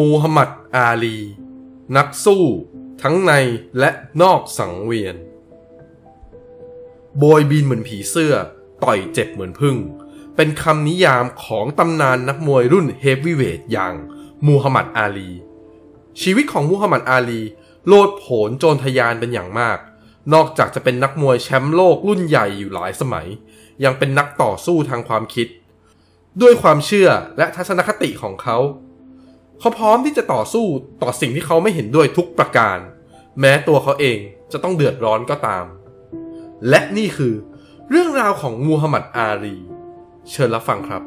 มูฮัมหมัดอาลี นักสู้ ทั้งในและนอกสังเวียน โบยบินเหมือนผีเสื้อ ต่อยเจ็บเหมือนพึ่ง เป็นคำนิยามของตำนานนักมวยรุ่นเฮฟวีเวทอย่างมูฮัมหมัดอาลี ชีวิตของมูฮัมหมัดอาลีโลดโผนโจรทยานเป็นอย่างมาก นอกจากจะเป็นนักมวยแชมป์โลกรุ่นใหญ่อยู่หลายสมัย ยังเป็นนักต่อสู้ทางความคิด ด้วยความเชื่อและทัศนคติของเขา เขาพร้อมที่จะต่อสู้ต่อสิ่งที่เขาไม่เห็นด้วยทุกประการ แม้ตัวเขาเองจะต้องเดือดร้อนก็ตาม และนี่คือ เรื่องราวของมูฮัมหมัดอารี เชิญรับฟังครับ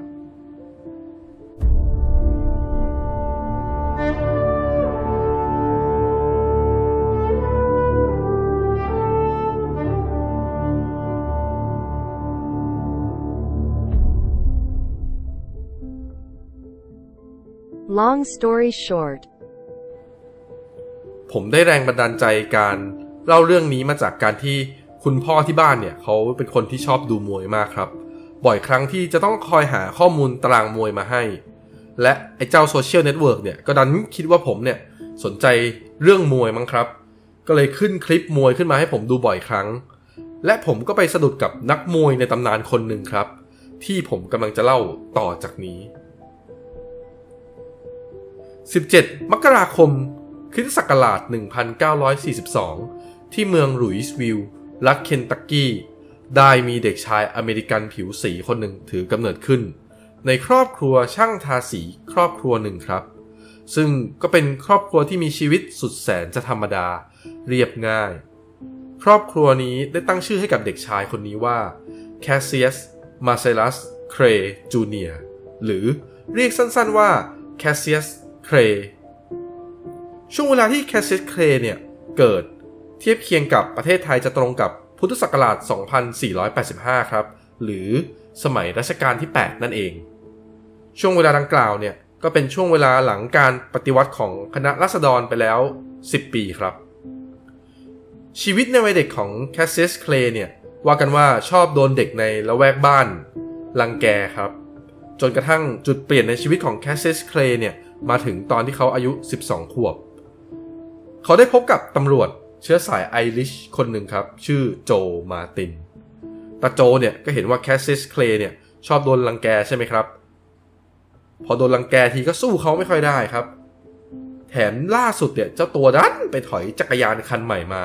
Long story short, ผมได้แรงบันดาลใจการเล่าเรื่องนี้มาจากการที่คุณพ่อที่บ้านเนี่ยเขาเป็นคนที่ชอบดูมวยมากครับ บ่อยครั้งที่จะต้องคอยหาข้อมูลตารางมวยมาให้ และไอ้เจ้า social network เนี่ยก็ดันคิดว่าผมเนี่ยสนใจเรื่องมวยมั้งครับ ก็เลยขึ้นคลิปมวยขึ้นมาให้ผมดูบ่อยครั้ง และผมก็ไปสะดุดกับนักมวยในตำนานคนหนึ่งครับ ที่ผมกำลังจะเล่าต่อจากนี้ 17 มกราคมคริสตศักราช 1942 ที่เมืองหลุยส์วิลล์รัฐเคนตักกี้ ได้มีเด็กชายอเมริกันผิวสีคนหนึ่งถือกำเนิดขึ้น ในครอบครัวช่างทาสีครอบครัวหนึ่งครับ ซึ่งก็เป็นครอบครัวที่มีชีวิตสุดแสนจะธรรมดา เรียบง่าย ครอบครัวนี้ได้ตั้งชื่อให้กับเด็กชายคนนี้ว่า Cassius Marcellus Cray Jr. หรือเรียกสั้นๆว่าแคสเซียส Cassius Cray ช่วงเวลาที่ Cassius Clay เนี่ยเกิดเทียบเคียงกับประเทศไทยจะตรงกับพุทธศักราช 2485 ครับ หรือสมัยรัชกาลที่ 8 นั่นเอง ช่วงเวลาดังกล่าวเนี่ยก็เป็นช่วงเวลาหลังการปฏิวัติของคณะรัษฎรไปแล้ว 10 ปีครับ ชีวิตในวัยเด็กของ Cassius Clay เนี่ยว่ากันว่าชอบโดนเด็กในละแวกบ้านรังแกครับ จนกระทั่งจุดเปลี่ยนในชีวิตของ Cassius Clay เนี่ย มาถึงตอนที่เขาอายุ 12 ขวบ เขาได้พบกับตำรวจเชื้อสายไอริชคนหนึ่งครับ ชื่อ Joe Martin ตาโจเนี่ยก็เห็นว่า Cassius Clay เนี่ยชอบโดนรังแกใช่ไหมครับ พอโดนรังแกทีก็สู้เขาไม่ค่อยได้ครับ แถมล่าสุดเนี่ยเจ้าตัวดันไปถอยจักรยานคันใหม่มา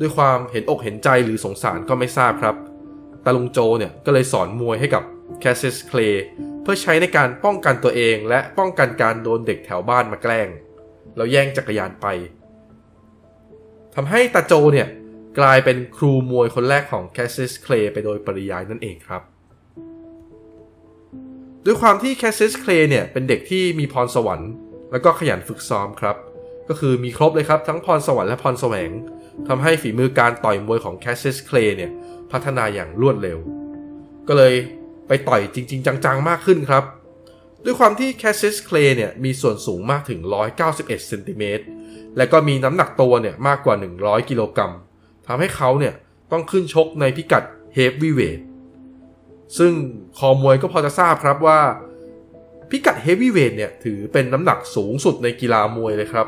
ด้วยความเห็นอกเห็นใจหรือสงสารก็ไม่ทราบครับตาลุงโจเนี่ยก็เลยสอนมวยให้กับ Cassius Clay เพื่อใช้ในการป้องกันตัวเองและป้องกันการโดนเด็กแถวบ้านมาแกล้ง แล้วแย่งจักรยานไปทำให้ตาโจเนี่ยกลายเป็นครูมวยคนแรกของ Cassius Clay ไปโดยปริยายนั่นเองครับ ด้วยความที่ Cassius Clay เนี่ยเป็นเด็กที่มีพรสวรรค์ แล้วก็ขยันฝึกซ้อมครับ ก็คือมีครบเลยครับ ทั้งพรสวรรค์และพรแสวงทำให้ฝีมือการต่อยมวยของ Cassius Clay เนี่ยพัฒนาอย่างรวดเร็ว ก็เลย ไปต่อยจริง ๆ จังๆ มากขึ้นครับ ด้วยความที่ Cassius Clay เนี่ยมีส่วนสูงมากถึง 191เซนติเมตรและก็มีน้ำหนักตัวเนี่ยมากกว่า 100 กิโลกรัมทำให้เขาเนี่ยต้องขึ้นชกในพิกัดเฮฟวีเวทซึ่งคอมวยก็พอจะทราบครับว่า พิกัดเฮฟวีเวทเนี่ยถือเป็นน้ำหนักสูงสุดในกีฬามวยเลยครับ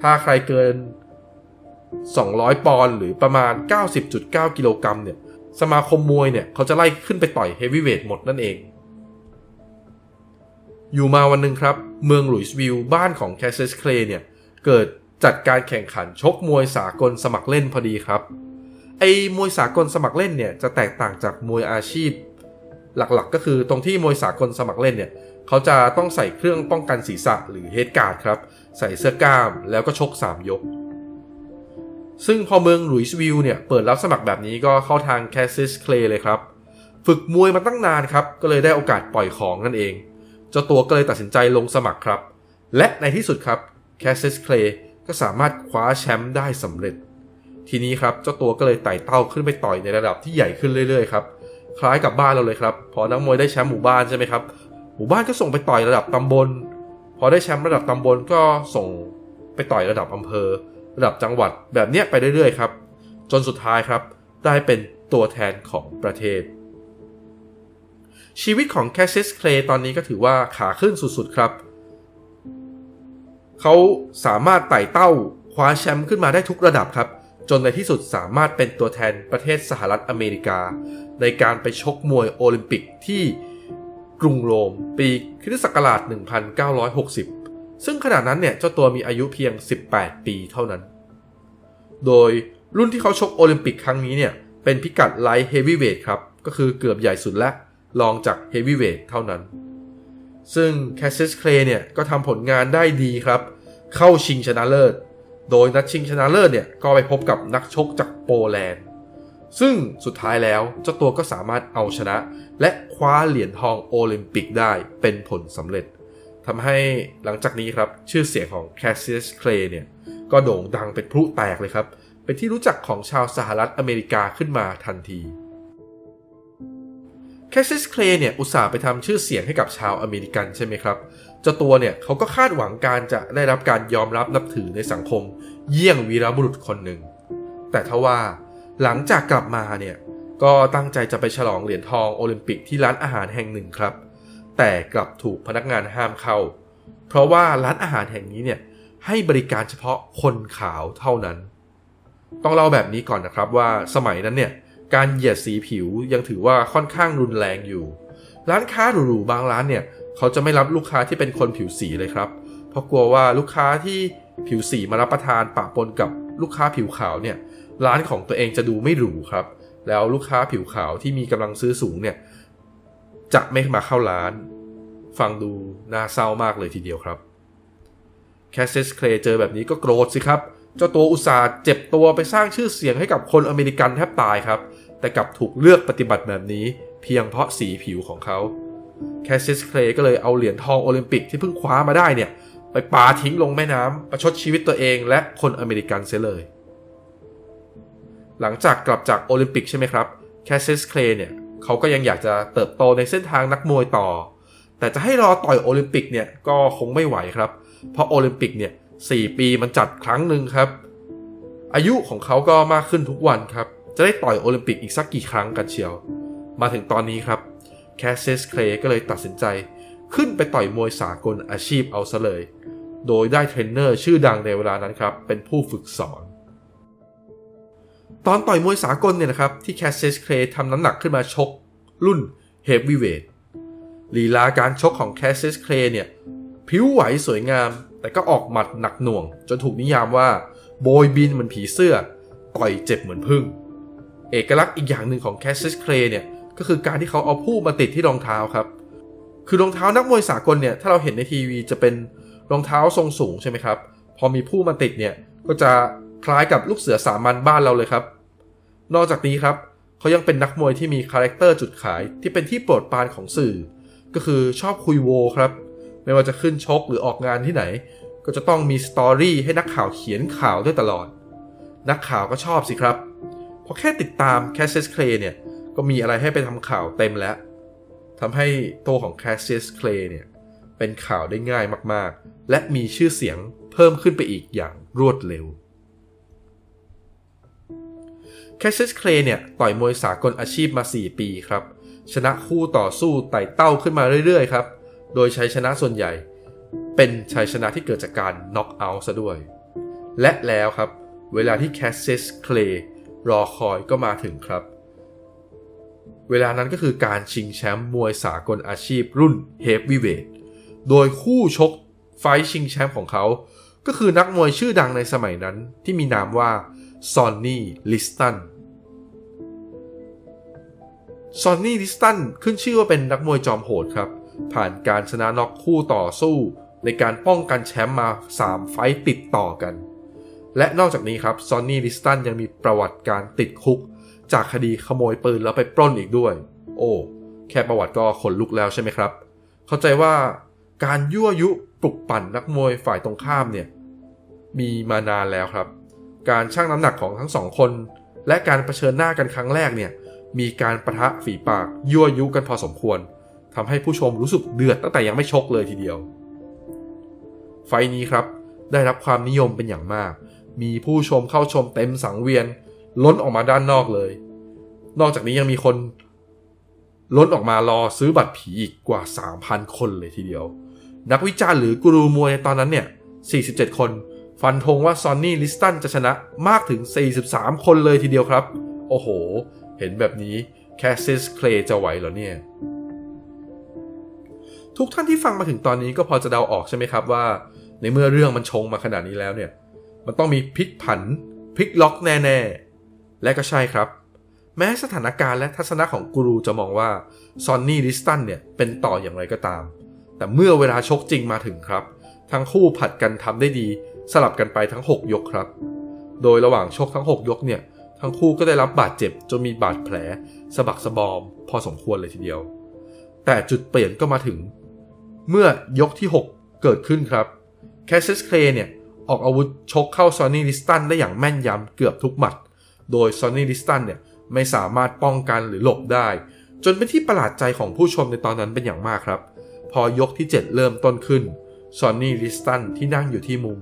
ถ้าใครเกิน 200 ปอนด์หรือประมาณ 90.9 กิโลกรัมเนี่ย สมาคมมวยเนี่ยเขาจะไล่ขึ้นไปต่อยเฮฟวีเวทหมดนั่นเอง อยู่มาวันหนึ่งครับ เมืองหลุยส์วิลบ้านของ Cassius Clay เนี่ย เกิดจัดการแข่งขันชกมวยสากลสมัครเล่นพอดีครับ ไอ้มวยสากลสมัครเล่นเนี่ยจะแตกต่างจากมวยอาชีพ หลักๆ ก็คือตรงที่มวยสากลสมัครเล่นเนี่ยเขาจะต้องใส่เครื่องป้องกันศีรษะหรือ head guard ครับ ใส่เสื้อกล้ามแล้วก็ชก 3 ยก ซึ่งพอเมืองหลุยส์วิลเนี่ยเปิดรับสมัครแบบนี้ก็เข้าทาง Cassius Clay เลยครับ ฝึกมวยมาตั้งนานครับ ก็เลยได้โอกาสปล่อยของนั่นเอง เจ้าตัวก็เลยตัดสินใจลงสมัครครับ และในที่สุดครับCassius Clay ก็สามารถคว้าแชมป์ได้สำเร็จ ทีนี้ครับเจ้าตัวก็เลยไต่เต้าขึ้นไปต่อยในระดับที่ใหญ่ขึ้นเรื่อยๆครับคล้ายกับบ้านเราเลยครับ พอนักมวยได้แชมป์หมู่บ้านใช่ไหมครับหมู่บ้านก็ส่งไปต่อยระดับตำบล พอได้แชมป์ระดับตำบลก็ส่งไปต่อยระดับอำเภอ ระดับจังหวัดแบบนี้ไปเรื่อยๆครับ จนสุดท้ายครับ ได้เป็นตัวแทนของประเทศ ชีวิตของ Cassius Clay ตอนนี้ก็ถือว่าขาขึ้นสุดๆครับ เขาสามารถไต่เต้าคว้าแชมป์ขึ้นมาได้ทุกระดับครับ จนในที่สุดสามารถเป็นตัวแทนประเทศสหรัฐอเมริกา ในการไปชกมวยโอลิมปิกที่กรุงโรม ปีคริสตศักราช 1960 ซึ่งขณะนั้นเนี่ยเจ้าตัวมีอายุเพียง 18 ปีเท่านั้น โดยรุ่นที่เขาชกโอลิมปิกครั้งนี้เนี่ย เป็นพิกัดไลท์เฮฟวีเวทครับ ก็คือเกือบใหญ่สุดและรองจากเฮฟวีเวทเท่านั้น ซึ่ง Cassius Clay เนี่ย ก็ทำผลงานได้ดีครับ เข้าชิงชนะเลิศ โดยนัดชิงชนะเลิศเนี่ย ก็ไปพบกับนักชกจากโปแลนด์ ซึ่งสุดท้ายแล้วเจ้าตัวก็สามารถเอาชนะ และคว้าเหรียญทองโอลิมปิกได้เป็นผลสำเร็จ ทำให้หลังจากนี้ครับ ชื่อเสียงของ Cassius Clay เนี่ย ก็โด่งดังเป็นพลุแตกเลยครับ เป็นที่รู้จักของชาวสหรัฐอเมริกาขึ้นมาทันทีCassius Clay เนี่ย อุตส่าห์ไปทำชื่อเสียงให้กับชาวอเมริกันใช่ไหมครับเจ้าตัวเนี่ยเขาก็คาดหวังการจะได้รับการยอมรับนับถือในสังคม เยี่ยงวีรบุรุษคนหนึ่ง แต่ทว่าหลังจากกลับมาเนี่ยก็ตั้งใจจะไปฉลองเหรียญทองโอลิมปิกที่ร้านอาหารแห่งหนึ่งครับ แต่กลับถูกพนักงานห้ามเข้า เพราะว่าร้านอาหารแห่งนี้เนี่ยให้บริการเฉพาะคนขาวเท่านั้น ต้องเล่าแบบนี้ก่อนนะครับว่าสมัยนั้นเนี่ยการเหยียดสีผิวยังถือว่าค่อนข้างรุนแรงอยู่ ร้านค้าหรูๆบางร้านเนี่ยเขาจะไม่รับลูกค้าที่เป็นคนผิวสีเลยครับ เพราะกลัวว่าลูกค้าที่ผิวสีมารับประทานปะปนกับลูกค้าผิวขาวเนี่ยร้านของตัวเองจะดูไม่หรูครับ แล้วลูกค้าผิวขาวที่มีกำลังซื้อสูงเนี่ย จะไม่มาเข้าร้าน ฟังดูน่าเศร้ามากเลยทีเดียวครับแคสเซสเคลเจอแบบนี้ก็โกรธสิครับ เจ้าตัวอุตส่าห์เจ็บตัวไปสร้างชื่อเสียงให้กับคนอเมริกันแทบตายครับ แต่กลับถูกเลือกปฏิบัติแบบนี้ เพียงเพราะสีผิวของเขาแคสเซสเคลก็เลยเอาเหรียญทองโอลิมปิกที่เพิ่งคว้ามาได้เนี่ย ไปปาทิ้งลงแม่น้ำประชดชีวิตตัวเองและคนอเมริกันเสียเลย หลังจากกลับจากโอลิมปิกใช่ไหมครับแคสเซสเคลเนี่ย เขาก็ยังอยากจะเติบโตในเส้นทางนักมวยต่อ แต่จะให้รอต่อยโอลิมปิกเนี่ยก็คงไม่ไหวครับ เพราะโอลิมปิกเนี่ย4ปีมันจัดครั้งหนึ่งครับ อายุของเขาก็มากขึ้นทุกวันครับ จะได้ต่อยโอลิมปิกอีกสักกี่ครั้งกันเชียว มาถึงตอนนี้ครับแคสเซสเคลก็เลยตัดสินใจ ขึ้นไปต่อยมวยสากลอาชีพเอาซะเลย โดยได้เทรนเนอร์ชื่อดังในเวลานั้นครับ เป็นผู้ฝึกสอน ตอนต่อยมวยสากลเนี่ยนะครับ ที่แคสเซสเคลทำน้ำหนักขึ้นมาชก รุ่นเฮฟวีเวทลีลาการชกของแคสเซียสเคลย์เนี่ย พลิ้วไหวสวยงาม แต่ก็ออกหมัดหนักหน่วง จนถูกนิยามว่า โบยบินเหมือนผีเสื้อ ต่อยเจ็บเหมือนผึ้ง เอกลักษณ์อีกอย่างหนึ่งของแคสเซสเคลเนี่ย ก็คือการที่เขาเอาพู่มาติดที่รองเท้าครับ คือรองเท้านักมวยสากลเนี่ย ถ้าเราเห็นในทีวีจะเป็นรองเท้าทรงสูงใช่ไหมครับ พอมีพู่มาติดเนี่ย ก็จะคล้ายกับลูกเสือสามัญบ้านเราเลยครับ นอกจากนี้ครับเขายังเป็นนักมวยที่มี character จุดขายที่เป็นที่โปรดปรานของสื่อ ก็คือชอบคุยโวครับ ไม่ว่าจะขึ้นชกหรือออกงานที่ไหน ก็จะต้องมี story ให้นักข่าวเขียนข่าวด้วยตลอด นักข่าวก็ชอบสิครับพอแค่ติดตามแคสเซสเคลเนี่ยก็มีอะไรให้ไปทำข่าวเต็มแล้วทำให้ตัวของแคสเซสเคลเนี่ยเป็นข่าวได้ง่ายมากๆ และมีชื่อเสียงเพิ่มขึ้นไปอีกอย่างรวดเร็ว แคสเซสเคลเนี่ยต่อยมวยสากลอาชีพมา 4 ปีครับ ชนะคู่ต่อสู้ไต่เต้าขึ้นมาเรื่อยๆครับ โดยชัยชนะส่วนใหญ่ เป็นชัยชนะที่เกิดจากการน็อกเอาท์ซะด้วย และแล้วครับ เวลาที่แคสซิสเคลรอคอยก็มาถึงครับ เวลานั้นก็คือการชิงแชมป์มวยสากลอาชีพรุ่นเฮฟวีเวทโดยคู่ชกไฟต์ชิงแชมป์ของเขา ก็คือนักมวยชื่อดังในสมัยนั้นที่มีนามว่า ซอนนี่ลิสตันซอนนี่ลิสตันขึ้นชื่อว่าเป็นนักมวยจอมโหดครับ ผ่านการชนะน็อกคู่ต่อสู้ในการป้องกันแชมป์มา 3 ไฟต์ติดต่อกัน และนอกจากนี้ครับซอนนี่ลิสตันยังมีประวัติการติดคุก จากคดีขโมยปืนแล้วไปปล้นอีกด้วย โอ้แค่ประวัติก็ขนลุกแล้วใช่ไหมครับ เข้าใจว่าการยั่วยุปลุกปั่นนักมวยฝ่ายตรงข้ามเนี่ย มีมานานแล้วครับ การชั่งน้ำหนักของทั้งสองคน และการรเผชิญหน้ากันครั้งแรกเนี่ยมีการประทะฝีปากยั่วยุกันพอสมควรทำให้ผู้ชมรู้สึกเดือดตั้งแต่ยังไม่ชกเลยทีเดียว ไฟนี้ครับได้รับความนิยมเป็นอย่างมาก มีผู้ชมเข้าชมเต็มสังเวียน ล้นออกมาด้านนอกเลย นอกจากนี้ยังมีคน ล้นออกมารอซื้อบัตรผีอีกกว่า 3,000 คนเลยทีเดียว นักวิจารณ์หรือกูรูมวยในตอนนั้นเนี่ย 47 คน ฟันธงว่าซอนนี่ลิสตันจะชนะมากถึง 43 คนเลยทีเดียวครับ โอ้โห เห็นแบบนี้แคสซิสเคลจะไหวเหรอเนี่ย ทุกท่านที่ฟังมาถึงตอนนี้ก็พอจะเดาออกใช่ไหมครับว่า ในเมื่อเรื่องมันชงมาขนาดนี้แล้วเนี่ย มันต้องมีพลิกผันพลิกล็อกแน่ ๆ และก็ใช่ครับ แม้สถานการณ์และทัศนะของกูรูจะมองว่าซอนนี่ลิสตันเนี่ยเป็นต่ออย่างไรก็ตาม แต่เมื่อเวลาชกจริงมาถึงครับ ทั้งคู่ผัดกันทำได้ดี สลับกันไปทั้ง 6 ยกครับ โดยระหว่างชกทั้ง 6 ยกเนี่ย ทั้งคู่ก็ได้รับบาดเจ็บจนมีบาดแผลสะบักสะบอม พอสมควรเลยทีเดียว แต่จุดเปลี่ยนก็มาถึง เมื่อยกที่ 6 เกิดขึ้นครับแคสซิสเคลเนี่ยออกอาวุธชกเข้าซอนนี่ลิสตันได้อย่างแม่นยำเกือบทุกหมัด โดยซอนนี่ลิสตันเนี่ยไม่สามารถป้องกันหรือหลบได้ จนเป็นที่ประหลาดใจของผู้ชมในตอนนั้นเป็นอย่างมากครับ พอยกที่ 7 เริ่มต้นขึ้นซอนนี่ลิสตันที่นั่งอยู่ที่มุม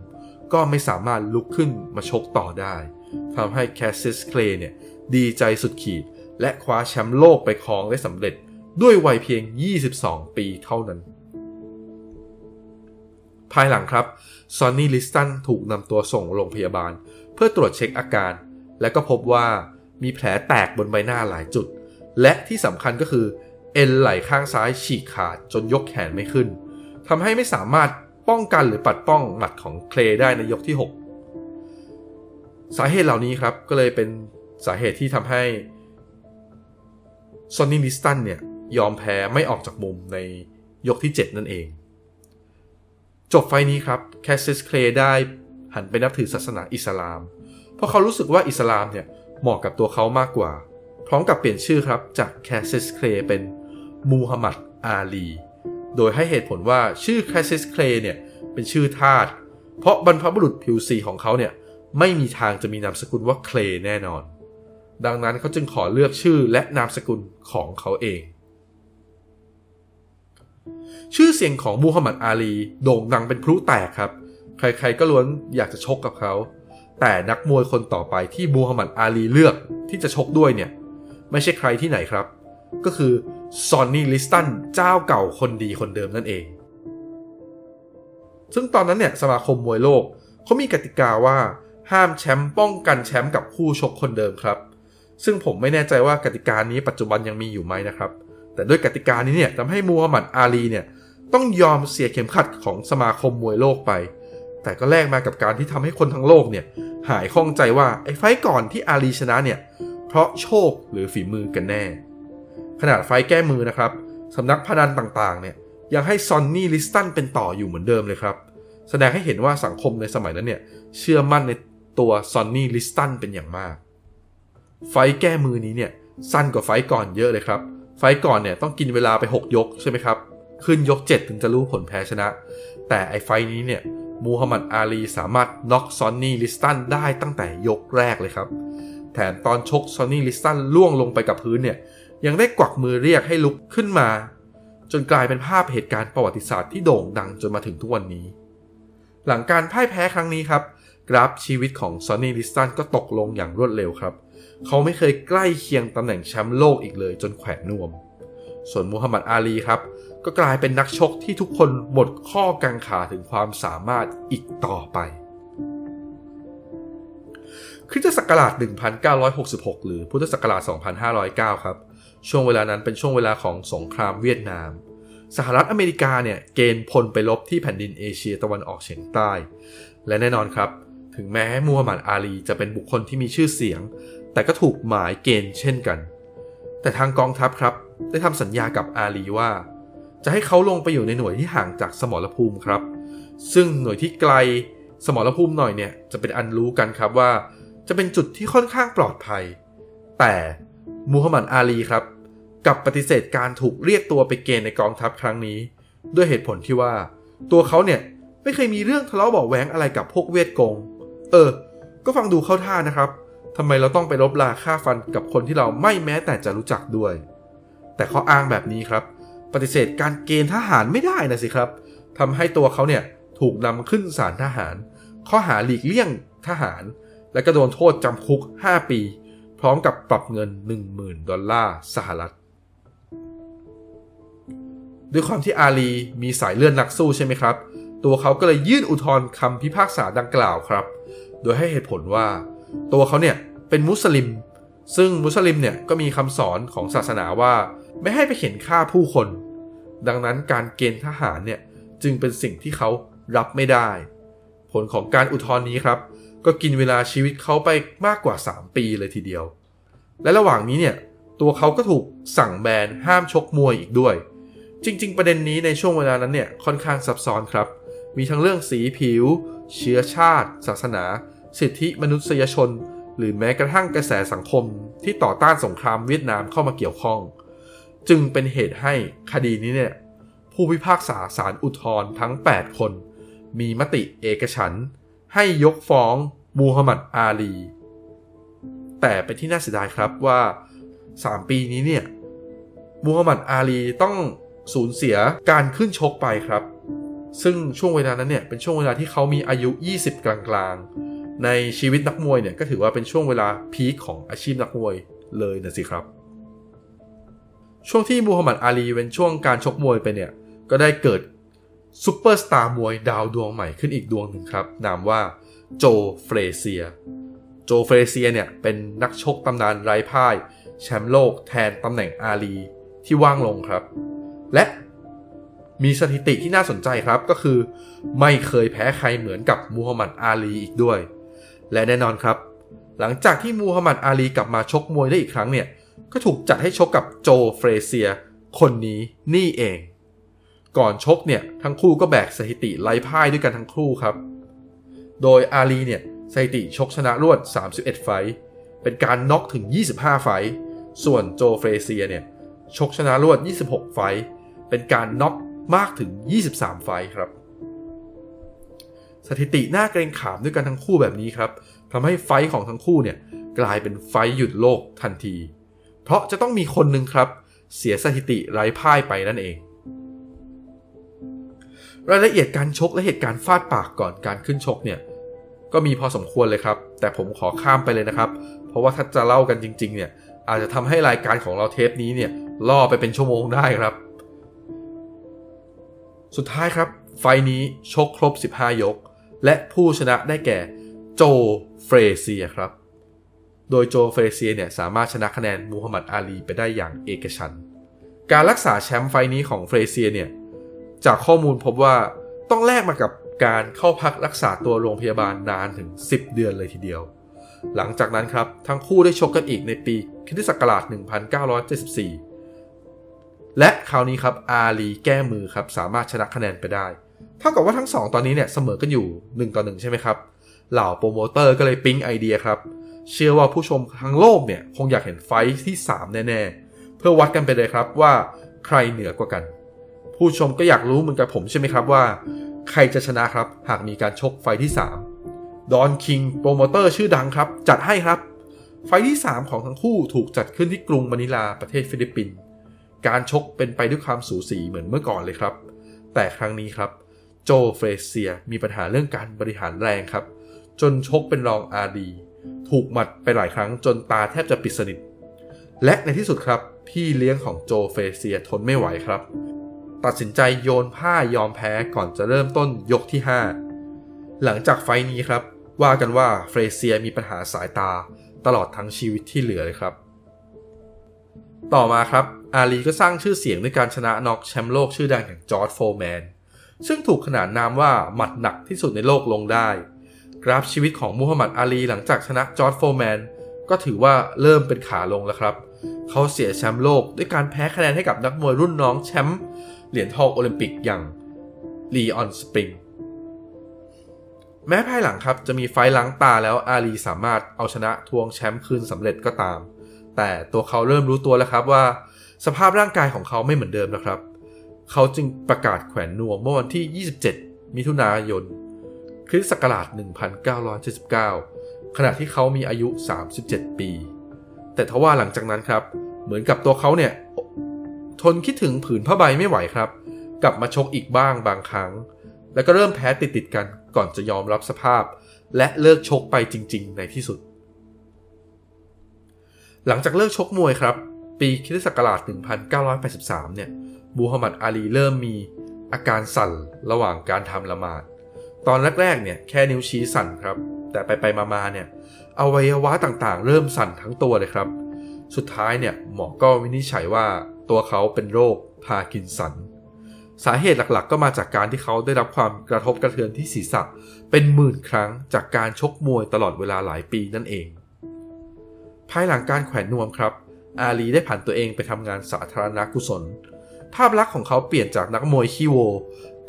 ก็ไม่สามารถลุกขึ้นมาชกต่อได้ทำให้แคสซิสเคลเนี่ยดีใจสุดขีด และคว้าแชมป์โลกไปครองได้สำเร็จด้วยวัยเพียง 22 ปีเท่านั้น ภายหลังครับซอนนี่ลิสตันถูกนำตัวส่งโรงพยาบาล เพื่อตรวจเช็คอาการ และก็พบว่ามีแผลแตกบนใบหน้าหลายจุด และที่สำคัญก็คือ เอ็นไหล่ข้างซ้ายฉีกขาดจนยกแขนไม่ขึ้นทำให้ไม่สามารถ ป้องกันหรือปัดป้องหมัดของเคลได้ในยกที่ 6 สาเหตุเหล่านี้ครับก็เลยเป็นสาเหตุที่ทำให้ซอนนี่ลิสตันเนี่ยยอมแพ้ไม่ออกจากมุมในยกที่ 7 นั่นเอง จบไฟต์นี้ครับแคสซิสเคลได้หันไปนับถือศาสนาอิสลาม เพราะเขารู้สึกว่าอิสลามเนี่ยเหมาะกับตัวเขามากกว่า พร้อมกับเปลี่ยนชื่อครับจากแคสซิสเคลเป็นมูฮัมหมัดอาลี โดยให้เหตุผลว่าชื่อแคสซิสเคลเนี่ยเป็นชื่อทาสเพราะบรรพบุรุษผิวสีของเขาเนี่ยไม่มีทางจะมีนามสกุลว่าเคลแน่นอน ดังนั้นเขาจึงขอเลือกชื่อและนามสกุลของเขาเอง ชื่อเสียงของมูฮัมหมัดอาลีโด่งดังเป็นพลุแตกครับ ใครๆก็ล้วนอยากจะชกกับเขา แต่นักมวยคนต่อไปที่มูฮัมหมัดอาลีเลือกที่จะชกด้วยเนี่ย ไม่ใช่ใครที่ไหนครับ ก็คือ ซอนนี่ลิสตันเจ้าเก่าคนดีคนเดิมนั่นเอง ซึ่งตอนนั้นเนี่ยสมาคมมวยโลกเขามีกติกาว่าห้ามแชมป์ป้องกันแชมป์กับคู่ชกคนเดิมครับ ซึ่งผมไม่แน่ใจว่ากติกานี้ปัจจุบันยังมีอยู่ไหมนะครับ แต่ด้วยกติกานี้เนี่ยทำให้มูฮัมหมัดอาลีเนี่ยต้องยอมเสียเข็มขัดของสมาคมมวยโลกไป แต่ก็แลกมากับการที่ทำให้คนทั้งโลกเนี่ยหายข้องใจว่าไอ้ไฟก่อนที่อาลีชนะเนี่ยเพราะโชคหรือฝีมือกันแน่ ขนาดไฟแก้มือนะครับสำนักพนันต่างๆเนี่ยยังให้ซอนนี่ลิสตันเป็นต่ออยู่เหมือนเดิมเลยครับ แสดงให้เห็นว่าสังคมในสมัยนั้นเนี่ยเชื่อมั่นในตัวซอนนี่ลิสตันเป็นอย่างมาก ไฟต์แก้มือนี้เนี่ยสั้นกว่าไฟต์ก่อนเยอะเลยครับ ไฟต์ก่อนเนี่ยต้องกินเวลาไป 6 ยกใช่ไหมครับ ขึ้นยก 7 ถึงจะรู้ผลแพ้ชนะ แต่ไอ้ไฟต์นี้เนี่ยมูฮัมหมัดอาลีสามารถน็อกซอนนี่ลิสตันได้ตั้งแต่ยกแรกเลยครับ แถมตอนชกซอนนี่ลิสตันร่วงลงไปกับพื้นเนี่ย ยังได้กวักมือเรียกให้ลุกขึ้นมา จนกลายเป็นภาพเหตุการณ์ประวัติศาสตร์ที่โด่งดังจนมาถึงทุกวันนี้ หลังการพ่ายแพ้ครั้งนี้ครับ กราฟชีวิตของซอนนี่ลิสตันก็ตกลงอย่างรวดเร็วครับ เขาไม่เคยใกล้เคียงตำแหน่งแชมป์โลกอีกเลยจนแขวนนวม ส่วนมูฮัมหมัดอาลีครับ ก็กลายเป็นนักชกที่ทุกคนหมดข้อกังขาถึงความสามารถอีกต่อไปคริสตศักราช 1966 หรือพุทธศักราช 2509 ครับ ช่วงเวลานั้นเป็นช่วงเวลาของสงครามเวียดนาม สหรัฐอเมริกาเนี่ยเกณฑ์พลไปลบที่แผ่นดินเอเชียตะวันออกเฉียงใต้ และแน่นอนครับ ถึงแม้มูฮัมหมัดอาลีจะเป็นบุคคลที่มีชื่อเสียง แต่ก็ถูกหมายเกณฑ์เช่นกัน แต่ทางกองทัพครับได้ทำสัญญากับอาลีว่า จะให้เขาลงไปอยู่ในหน่วยที่ห่างจากสมรภูมิครับ ซึ่งหน่วยที่ไกลสมรภูมิหน่อยเนี่ยจะเป็นอันรู้กันครับว่า จะเป็นจุดที่ค่อนข้างปลอดภัย แต่มูฮัมหมัดอาลีครับ กับปฏิเสธการถูกเรียกตัวไปเกณฑ์ในกองทัพครั้งนี้ ด้วยเหตุผลที่ว่า ตัวเขาเนี่ยไม่เคยมีเรื่องทะเลาะเบาแหวงอะไรกับพวกเวทกง เออ ก็ฟังดูเข้าท่านะครับทำไมเราต้องไปลบลาค่าฟันกับคนที่เราไม่แม้แต่จะรู้จักด้วย แต่เขาอ้างแบบนี้ครับ ปฏิเสธการเกณฑ์ทหารไม่ได้นะสิครับทำให้ตัวเขาเนี่ยถูกนำขึ้นศาลทหาร ข้อหาหลีกเลี่ยงทหาร และก็โดนโทษจำคุก 5 ปี พร้อมกับปรับเงิน 10,000 ดอลลาร์สหรัฐ ด้วยความที่อาลีมีสายเลือดนักสู้ใช่ไหมครับ ตัวเขาก็เลยยื่นอุทธรณ์คำพิพากษาดังกล่าวครับ โดยให้เหตุผลว่า ตัวเขาเนี่ยเป็นมุสลิม ซึ่งมุสลิมเนี่ยก็มีคำสอนของศาสนาว่า ไม่ให้ไปเข็นฆ่าผู้คน ดังนั้นการเกณฑ์ทหารเนี่ยจึงเป็นสิ่งที่เขารับไม่ได้ ผลของการอุทธรณ์นี้ครับ ก็กินเวลาชีวิตเขาไปมากกว่า 3 ปีเลยทีเดียว และระหว่างนี้เนี่ยตัวเขาก็ถูกสั่งแบนห้ามชกมวยอีกด้วย จริง ๆ ประเด็นนี้ในช่วงเวลานั้นเนี่ยค่อนข้างซับซ้อนครับ มีทั้งเรื่องสีผิว เชื้อชาติ ศาสนา สิทธิมนุษยชน หรือแม้กระทั่งกระแสสังคมที่ต่อต้านสงครามเวียดนามเข้ามาเกี่ยวข้อง จึงเป็นเหตุให้คดีนี้เนี่ยผู้พิพากษาศาลอุทธรณ์ทั้ง 8 คน มีมติเอกฉันให้ยกฟ้องมูฮัมหมัดอาลี แต่เป็นที่น่าเสียดายครับว่า 3 ปีนี้เนี่ยมูฮัมหมัดอาลีต้อง สูญเสียการขึ้นชกไปครับ ซึ่งช่วงเวลานั้นเนี่ยเป็นช่วงเวลาที่เขามีอายุ 20 กลางๆ ในชีวิตนักมวยเนี่ยก็ถือว่าเป็นช่วงเวลา peak ของอาชีพนักมวยเลยนะสิครับ ช่วงที่มูฮัมหมัดอาลีเว้นช่วงการชกมวยไปเนี่ยก็ได้เกิดซูเปอร์สตาร์มวยดาวดวงใหม่ขึ้นอีกดวงหนึ่งครับ นามว่าโจเฟรเซียร์ โจเฟรเซียร์เนี่ยเป็นนักชกตำนานไร้พ่าย แชมป์โลกแทนตำแหน่งอาลีที่ว่างลงครับ และมีสถิติที่น่าสนใจครับก็คือ ไม่เคยแพ้ใครเหมือนกับมูฮัมหมัดอาลีอีกด้วย และแน่นอนครับ หลังจากที่มูฮัมหมัดอาลีกลับมาชกมวยได้อีกครั้งเนี่ย ก็ถูกจัดให้ชกกับโจเฟรเซีย คนนี้นี่เอง ก่อนชกเนี่ย ทั้งคู่ก็แบกสถิติไล่พ่ายด้วยกันทั้งคู่ครับ โดยอาลีเนี่ยสถิติชกชนะรวด 31 ไฟ เป็นการน็อกถึง 25 ไฟต์ ส่วนโจเฟรเซียเนี่ย ชกชนะรวด 26 ไฟต์ เป็นการน็อกมากถึง 23 ไฟต์ครับ สถิติน่าเกรงขามด้วยกันทั้งคู่แบบนี้ครับทำให้ไฟต์ของทั้งคู่เนี่ยกลายเป็นไฟต์หยุดโลกทันที เพราะจะต้องมีคนหนึ่งครับ เสียสถิติไร้พ่ายไปนั่นเอง รายละเอียดการชกและเหตุการณ์ฟาดปากก่อนการขึ้นชกเนี่ยก็มีพอสมควรเลยครับ แต่ผมขอข้ามไปเลยนะครับ เพราะว่าถ้าจะเล่ากันจริง ๆ เนี่ย อาจจะทำให้รายการของเราเทปนี้เนี่ยล่อไปเป็นชั่วโมงได้ครับ สุดท้ายครับ ไฟต์นี้ชกครบ 15 ยก และผู้ชนะได้แก่โจเฟรเซียครับ โดยโจเฟรเซียเนี่ยสามารถชนะคะแนนมูฮัมหมัดอาลีไปได้อย่างเอกฉันท์ การรักษาแชมป์ไฟต์นี้ของเฟรเซียเนี่ยจากข้อมูลพบว่าต้องแลกมากับการเข้าพักรักษาตัวโรงพยาบาลนานถึง 10 เดือนเลยทีเดียว หลังจากนั้นครับทั้งคู่ได้ชกกันอีกในปีคริสตศักราช1974 และคราวนี้ครับอาลีแก้มือครับสามารถชนะคะแนนไปได้ เท่ากับว่าทั้ง2ตอนนี้เนี่ยเสมอกันอยู่1ต่อ1ใช่ไหมครับ เหล่าโปรโมเตอร์ก็เลยปิ๊งไอเดียครับ เชื่อว่าผู้ชมทั้งโลกเนี่ยคงอยากเห็นไฟที่ 3 แน่ๆ เพื่อวัดกันไปเลยครับว่าใครเหนือกว่ากัน ผู้ชมก็อยากรู้เหมือนกับผมใช่ไหมครับว่า ใครจะชนะครับหากมีการชกไฟต์ที่ 3 ดอนคิงโปรโมเตอร์ชื่อดังครับ จัดให้ครับ ไฟต์ที่ 3 ของทั้งคู่ถูกจัดขึ้นที่กรุงมะนิลาประเทศฟิลิปปินส์การชกเป็นไปด้วยความสูสีเหมือนเมื่อก่อนเลยครับ แต่ครั้งนี้ครับ โจเฟรเซียมีปัญหาเรื่องการบริหารแรงครับ จนชกเป็นรองอาลีถูกหมัดไปหลายครั้งจนตาแทบจะปิดสนิท และในที่สุดครับ พี่เลี้ยงของโจเฟรเซียทนไม่ไหวครับ ตัดสินใจโยนผ้ายอมแพ้ก่อนจะเริ่มต้นยกที่ 5 หลังจากไฟต์นี้ครับ ว่ากันว่าเฟรเซียมีปัญหาสายตาตลอดทั้งชีวิตที่เหลือเลยครับ ต่อมาครับอาลีก็สร้างชื่อเสียงด้วยการชนะน็อกแชมป์โลกชื่อดังอย่างจอร์จ โฟร์แมน ซึ่งถูกขนานนามว่าหมัดหนักที่สุดในโลกลงได้ กราฟชีวิตของมูฮัมหมัดอาลีหลังจากชนะจอร์จ โฟร์แมน ก็ถือว่าเริ่มเป็นขาลงแล้วครับ เขาเสียแชมป์โลกด้วยการแพ้คะแนนให้กับนักมวยรุ่นน้องแชมป์เหรียญทองโอลิมปิกอย่างลีออนสปิงส์ แม้ภายหลังครับจะมีไฟต์ล้างตาแล้วอาลีสามารถเอาชนะทวงแชมป์คืนสำเร็จก็ตาม แต่ตัวเขาเริ่มรู้ตัวแล้วครับว่า สภาพร่างกายของเขาไม่เหมือนเดิมนะครับ เขาจึงประกาศแขวนนวมเมื่อวันที่ 27 มิถุนายนคริสต์ศักราช 1979 ขณะที่เขามีอายุ 37 ปี แต่ทว่าหลังจากนั้นครับ เหมือนกับตัวเขาเนี่ย ทนคิดถึงผืนผ้าใบไม่ไหวครับ กลับมาชกอีกบ้างบางครั้ง แล้วก็เริ่มแพ้ติดติดกัน ก่อนจะยอมรับสภาพ และเลิกชกไปจริง ๆ ในที่สุด หลังจากเลิกชกมวยครับ ปีคริสต์ศักราช1983 เนี่ยมูฮัมหมัดอาลีเริ่มมีอาการสั่นระหว่างการทำละหมาด ตอนแรกๆเนี่ยแค่นิ้วชี้สั่นครับ แต่ไปไปมาๆเนี่ยอวัยวะต่างๆ เริ่มสั่นทั้งตัวเลยครับ สุดท้ายเนี่ยหมอก็วินิจฉัยว่าตัวเขาเป็นโรคพาร์กินสัน สาเหตุหลักๆ ก็มาจากการที่เขาได้รับความกระทบกระเทือนที่ศีรษะ เป็นหมื่นครั้งจากการชกมวยตลอดเวลาหลายปีนั่นเอง ภายหลังการแขวนนวมครับ อาลีได้ผันตัวเองไปทำงานสาธารณกุศล ภาพลักษณ์ของเขาเปลี่ยนจากนักมวยขี้โว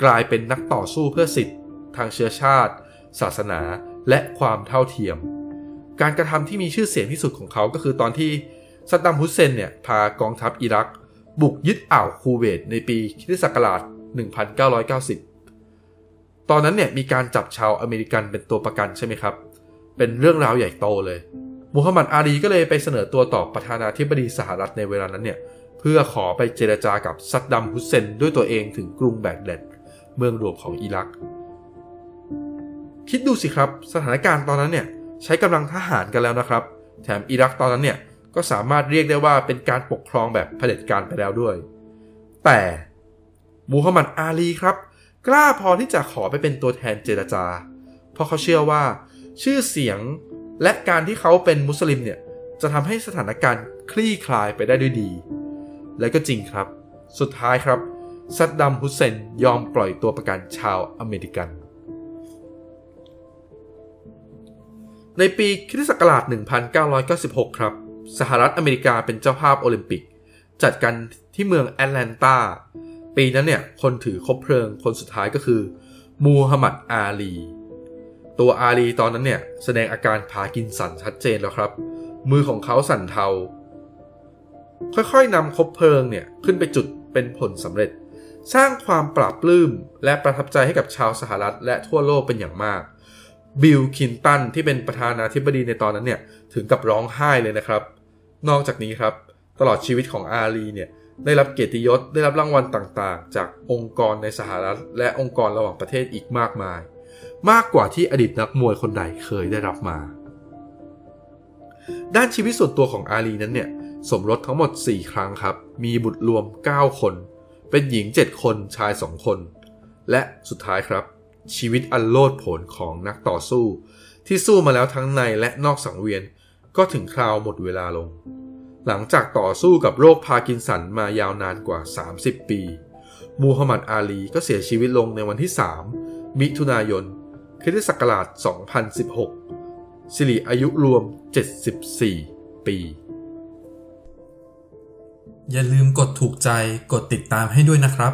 กลายเป็นนักต่อสู้เพื่อสิทธิ์ทางเชื้อชาติ ศาสนา และความเท่าเทียม การกระทำที่มีชื่อเสียงที่สุดของเขาก็คือตอนที่ซัดดัมฮุสเซนเนี่ยพากองทัพอิรัก บุกยึดอ่าวคูเวตในปีคริสต์ศักราช1990 ตอนนั้นเนี่ยมีการจับชาวอเมริกันเป็นตัวประกันใช่ไหมครับ เป็นเรื่องราวใหญ่โตเลย มูฮัมหมัดอาลีก็เลยไปเสนอตัวต่อประธานาธิบดีสหรัฐในเวลานั้นเนี่ยเพื่อขอไปเจรจากับซัดดัมฮุสเซนด้วยตัวเองถึงกรุงแบกแดดเมืองหลวงของอิรัก คิดดูสิครับ สถานการณ์ตอนนั้นเนี่ยใช้กำลังทหารกันแล้วนะครับ แถมอิรักตอนนั้นเนี่ย ก็สามารถเรียกได้ว่าเป็นการปกครองแบบเผด็จการไปแล้วด้วย แต่มูฮัมหมัดอาลีครับ กล้าพอที่จะขอไปเป็นตัวแทนเจรจา เพราะเขาเชื่อว่า ชื่อเสียงและการที่เขาเป็นมุสลิมเนี่ยจะทำให้สถานการณ์คลี่คลายไปได้ด้วยดี และก็จริงครับ สุดท้ายครับซัดดัมฮุสเซนยอมปล่อยตัวประกันชาวอเมริกัน ในปีคริสต์ศักราช 1996 ครับ สหรัฐอเมริกาเป็นเจ้าภาพโอลิมปิก จัดกันที่เมืองแอตแลนตา ปีนั้นเนี่ย คนถือคบเพลิงคนสุดท้ายก็คือ มูฮัมหมัดอาลี ตัวอาลีตอนนั้นเนี่ย แสดงอาการพากินสันชัดเจนแล้วครับ มือของเขาสั่นเทา ค่อยๆนำคบเพลิงเนี่ย ขึ้นไปจุดเป็นผลสำเร็จ สร้างความปราบปลื้มและประทับใจให้กับชาวสหรัฐและทั่วโลกเป็นอย่างมากบิลคินตันที่เป็นประธานาธิบดีในตอนนั้นเนี่ย ถึงกับร้องไห้เลยนะครับ นอกจากนี้ครับ ตลอดชีวิตของอาลีเนี่ยได้รับเกียรติยศได้รับรางวัลต่างๆ จากองค์กรในสหรัฐ และองค์กรระหว่างประเทศอีกมากมาย มากกว่าที่อดีตนักมวยคนใดเคยได้รับมา ด้านชีวิตส่วนตัวของอาลีนั้นเนี่ยสมรสทั้งหมด 4 ครั้งครับ มีบุตรรวม 9 คน เป็นหญิง 7 คนชาย 2 คน และสุดท้ายครับ ชีวิตอันโลดโผนของนักต่อสู้ ที่สู้มาแล้วทั้งในและนอกสังเวียน ก็ถึงคราวหมดเวลาลง หลังจากต่อสู้กับโรคพาร์กินสันมายาวนานกว่า 30 ปี มูฮัมหมัดอาลีก็เสียชีวิตลงในวันที่ 3 มิถุนายนคริสตศักราช 2016 สิริอายุรวม 74 ปี อย่าลืมกดถูกใจกดติดตามให้ด้วยนะครับ